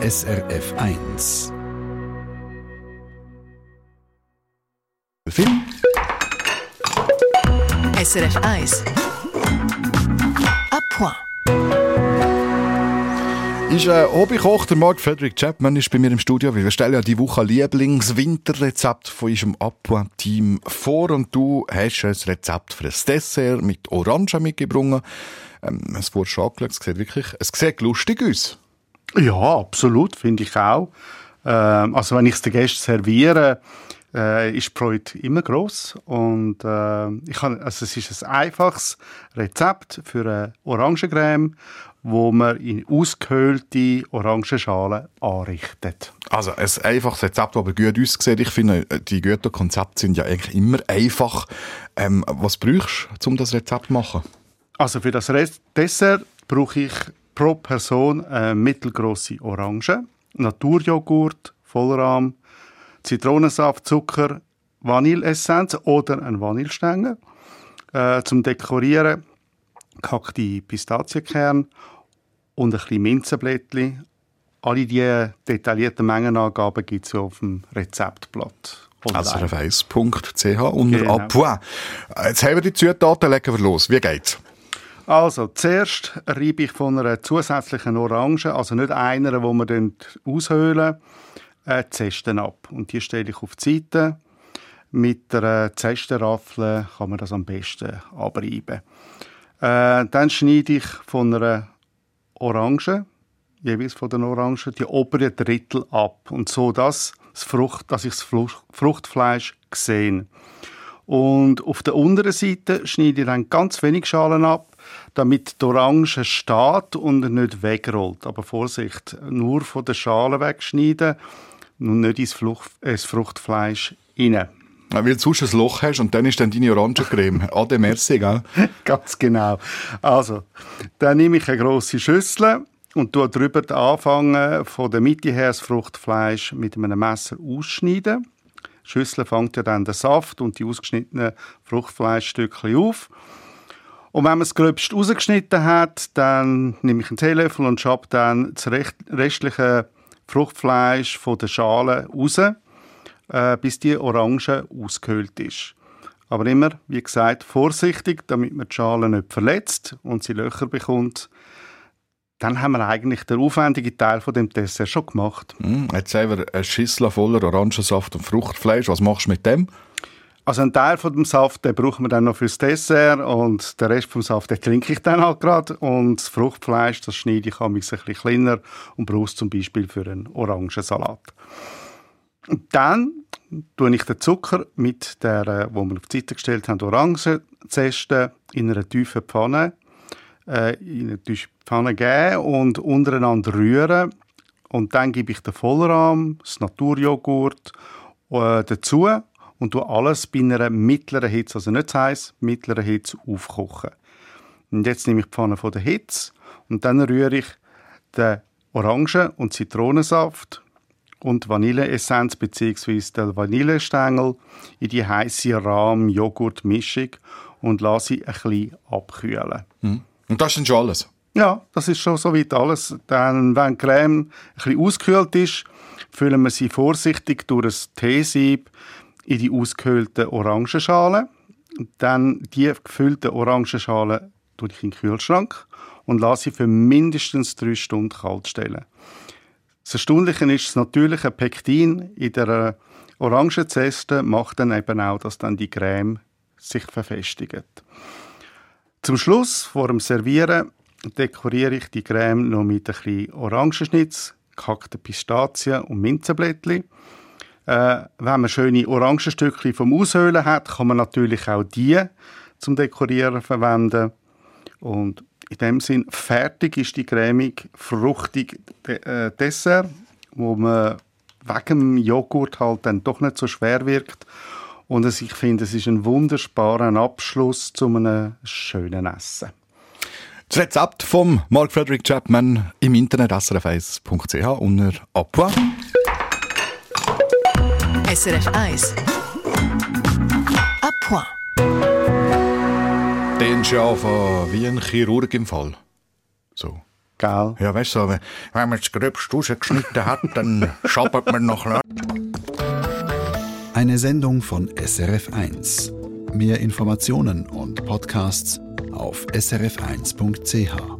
SRF 1. Film SRF 1. À point. Ist ein Hobbykoch, der Mark Frederick Chapman ist bei mir im Studio, wir stellen ja die Woche Lieblingswinterrezept von unserem Appoint-Team vor und du hast ein Rezept für ein Dessert mit Orangen mitgebracht. Ähm, es wurde schon angeschaut, es sieht wirklich, es sieht lustig aus. Ja, absolut, finde ich auch. Ähm, also wenn ich es den Gästen serviere, äh, ist die Freude immer gross und äh, ich kann, also es ist ein einfaches Rezept für eine Orangencreme, wo man in ausgehöhlte Orangenschalen anrichtet. Also ein einfaches Rezept, das aber gut aussieht. Ich finde, die guten Konzepte sind ja eigentlich immer einfach. Ähm, was brauchst du, um das Rezept zu machen? Also für das Rest Dessert brauche ich pro Person eine mittelgroße Orange, Naturjoghurt, Vollrahm, Zitronensaft, Zucker, Vanilleessenz oder ein Vanillestängel. Äh, zum Dekorieren gehackte Pistazienkern und ein bisschen Minzenblättchen. Alle diese detaillierten Mengenangaben gibt es auf dem Rezeptblatt. Also auf 1.ch unter Genau. Appoint. Jetzt haben wir die Zutaten, legen wir los. Wie geht's? Also, zuerst reibe ich von einer zusätzlichen Orange, also nicht einer, wo wir dann aushöhlen, äh, die Zesten ab. Und die stelle ich auf die Seite. Mit der Zestenraffel kann man das am besten abreiben. Äh, dann schneide ich von einer Orange, jeweils von den Orangen, die oberen Drittel ab. Und so, dass, das Frucht, dass ich das Frucht- Fruchtfleisch sehe. Und auf der unteren Seite schneide ich dann ganz wenig Schalen ab, damit die Orange steht und nicht wegrollt. Aber Vorsicht, nur von der Schale wegschneiden und nicht ins, Flucht, ins Fruchtfleisch rein. Ja, Weil du sonst ein Loch hast und dann ist dann deine Orangencreme. Ade, merci, gell? Ganz genau. Also, dann nehme ich eine grosse Schüssel und tue drüber anfangen, von der Mitte her das Fruchtfleisch mit einem Messer ausschneiden. Die Schüssel fängt ja dann den Saft und die ausgeschnittenen Fruchtfleischstückchen auf. Und wenn man es gröbst rausgeschnitten hat, dann nehme ich einen Teelöffel und schabe dann das restliche Fruchtfleisch von der Schale raus, äh, bis die Orange ausgehöhlt ist. Aber immer, wie gesagt, vorsichtig, damit man die Schale nicht verletzt und sie Löcher bekommt. Dann haben wir eigentlich den aufwendigen Teil von dem Dessert schon gemacht. Hm, Jetzt haben wir eine Schüssel voller Orangensaft und Fruchtfleisch. Was machst du mit dem? Also einen Teil von dem Saft, den brauchen wir dann noch fürs Dessert und den Rest vom Saft, den trinke ich dann halt gerade. Und das Fruchtfleisch, das schneide ich ein bisschen kleiner und brauche es zum Beispiel für einen Orangensalat. Und dann tue ich den Zucker mit der, äh, wo wir auf die Seite gestellt haben, Orangenzeste in einer tiefen Pfanne, äh, in eine tiefe Pfanne geben und untereinander rühren. Und dann gebe ich den Vollrahm, das Naturjoghurt äh, dazu und tue alles bei einer mittleren Hitze, also nicht zu heiß, mittleren Hitze aufkochen. Und jetzt nehme ich die Pfanne von der Hitze und dann rühre ich den Orangen- und Zitronensaft und Vanilleessenz bzw. den Vanillestängel in die heiße Rahm-Joghurt-Mischung und lasse sie ein bisschen abkühlen. Und das ist dann schon alles. Ja, das ist schon soweit alles. Dann, wenn die Creme ein bisschen ausgekühlt ist, füllen wir sie vorsichtig durch ein Teesieb in die ausgekühlte Orangenschale. Dann die gefüllte Orangenschale tue ich in den Kühlschrank und lasse sie für mindestens drei Stunden kalt stellen. Das Erstaunliche ist, das natürliche Pektin in der Orangenzeste macht dann eben auch, dass dann die Creme sich verfestigt. Zum Schluss, vor dem Servieren, dekoriere ich die Creme noch mit ein bisschen Orangenschnitz, gehackten Pistazien und Minzenblättchen. Äh, wenn man schöne Orangenstückchen vom Aushöhlen hat, kann man natürlich auch die zum Dekorieren verwenden. Und in dem Sinn, fertig ist die cremig, fruchtig De äh, Dessert, wo man wegen dem Joghurt halt dann doch nicht so schwer wirkt. Und es, ich finde, es ist ein wunderbarer Abschluss zu einem schönen Essen. Das Rezept von Mark Frederick Chapman im Internet srf1.ch unter Appoint. SRF 1. À point. Den ja anfangen wie ein Chirurg im Fall. So. Gell? Ja, weißt du, wenn wenn man das Gröbste rausgeschnitten hat, dann schabbert man noch. Ne? Eine Sendung von SRF1. Mehr Informationen und Podcasts auf srf1.ch.